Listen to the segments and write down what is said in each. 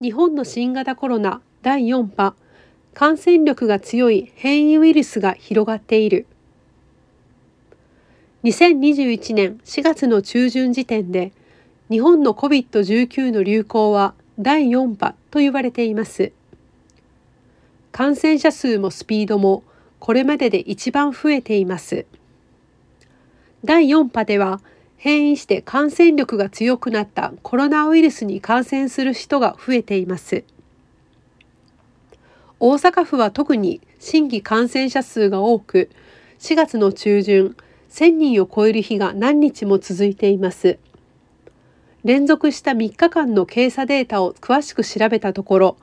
日本の新型コロナ第4波。感染力が強い変異ウイルスが広がっている。2021年4月の中旬時点で日本の COVID-19 の流行は第4波と言われています。感染者数もスピードもこれまでで一番増えています。第4波では変異して感染力が強くなったコロナウイルスに感染する人が増えています。大阪府は特に新規感染者数が多く、4月の中旬、1000人を超える日が何日も続いています。連続した3日間の検査データを詳しく調べたところ、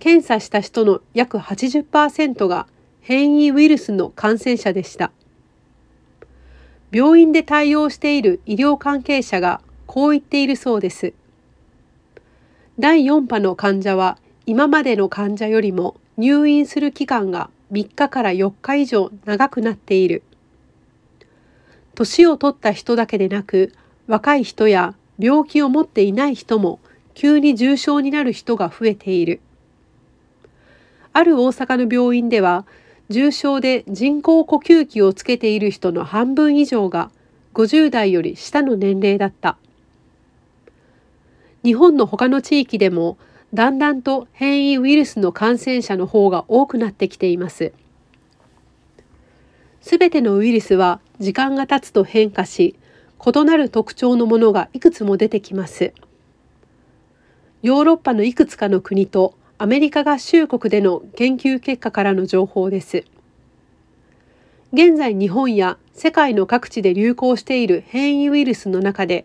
検査した人の約80%が変異ウイルスの感染者でした。病院で対応している医療関係者がこう言っているそうです。第4波の患者は今までの患者よりも入院する期間が3日から4日以上長くなっている。年を取った人だけでなく若い人や病気を持っていない人も急に重症になる人が増えている。ある大阪の病院では重症で人工呼吸器をつけている人の半分以上が50代より下の年齢だった。日本の他の地域でもだんだんと変異ウイルスの感染者の方が多くなってきています。すべてのウイルスは時間が経つと変化し、異なる特徴のものがいくつも出てきます。ヨーロッパのいくつかの国とアメリカ合衆国での研究結果からの情報です。現在日本や世界の各地で流行している変異ウイルスの中で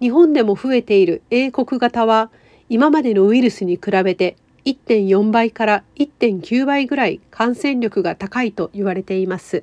日本でも増えている英国型は今までのウイルスに比べて1.4倍から1.9倍ぐらい感染力が高いと言われています。